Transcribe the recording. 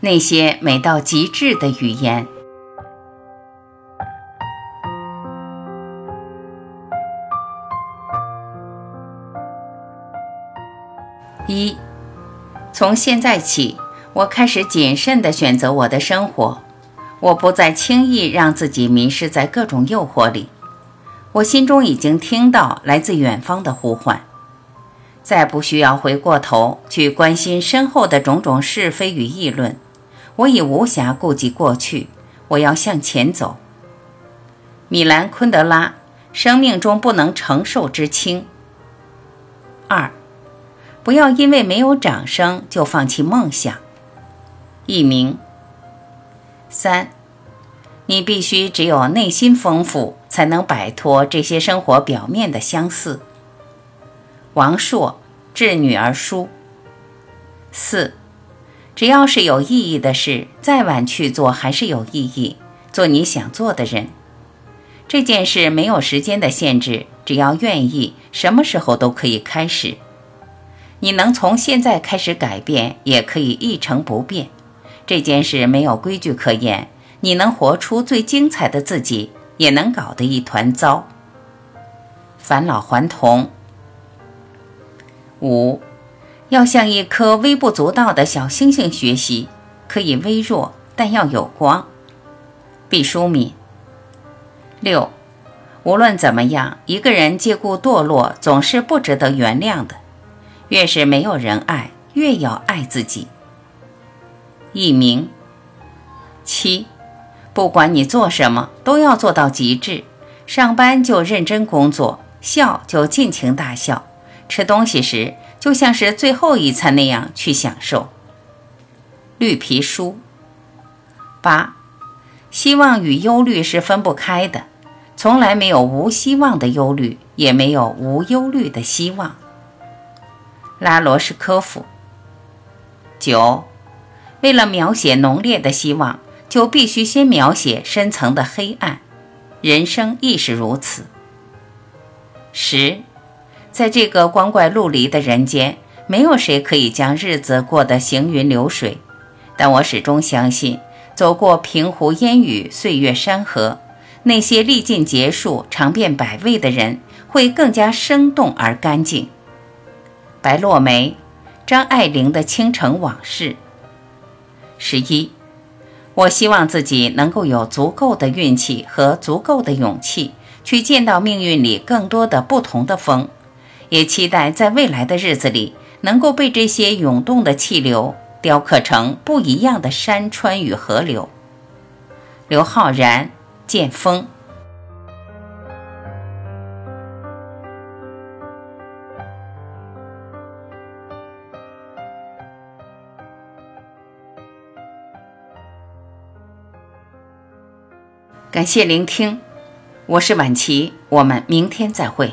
那些美到极致的语言。一，从现在起，我开始谨慎地选择我的生活，我不再轻易让自己迷失在各种诱惑里。我心中已经听到来自远方的呼唤，再不需要回过头去关心身后的种种是非与议论。我已无暇顾及过去，我要向前走。米兰·昆德拉，生命中不能承受之轻。二，不要因为没有掌声就放弃梦想。佚名。三，你必须只有内心丰富，才能摆脱这些生活表面的相似。王朔致女儿书。四。只要是有意义的事，再晚去做还是有意义。做你想做的人，这件事没有时间的限制，只要愿意，什么时候都可以开始。你能从现在开始改变，也可以一成不变。这件事没有规矩可言，你能活出最精彩的自己，也能搞得一团糟。返老还童。五。要向一颗微不足道的小星星学习，可以微弱，但要有光。毕淑敏。六，无论怎么样，一个人借故堕落总是不值得原谅的。越是没有人爱，越要爱自己。佚名。七，不管你做什么，都要做到极致。上班就认真工作，笑就尽情大笑，吃东西时。就像是最后一餐那样去享受。绿皮书。八，希望与忧虑是分不开的，从来没有无希望的忧虑，也没有无忧虑的希望。拉罗什科夫。九，为了描写浓烈的希望，就必须先描写深层的黑暗，人生亦是如此。十。在这个光怪陆离的人间，没有谁可以将日子过得行云流水。但我始终相信，走过平湖烟雨、岁月山河，那些历尽劫数、尝遍百味的人，会更加生动而干净。白落梅，张爱玲的《倾城往事》。十一，我希望自己能够有足够的运气和足够的勇气，去见到命运里更多的不同的风。也期待在未来的日子里，能够被这些涌动的气流雕刻成不一样的山川与河流。刘昊然，剑锋。感谢聆听，我是晚琪，我们明天再会。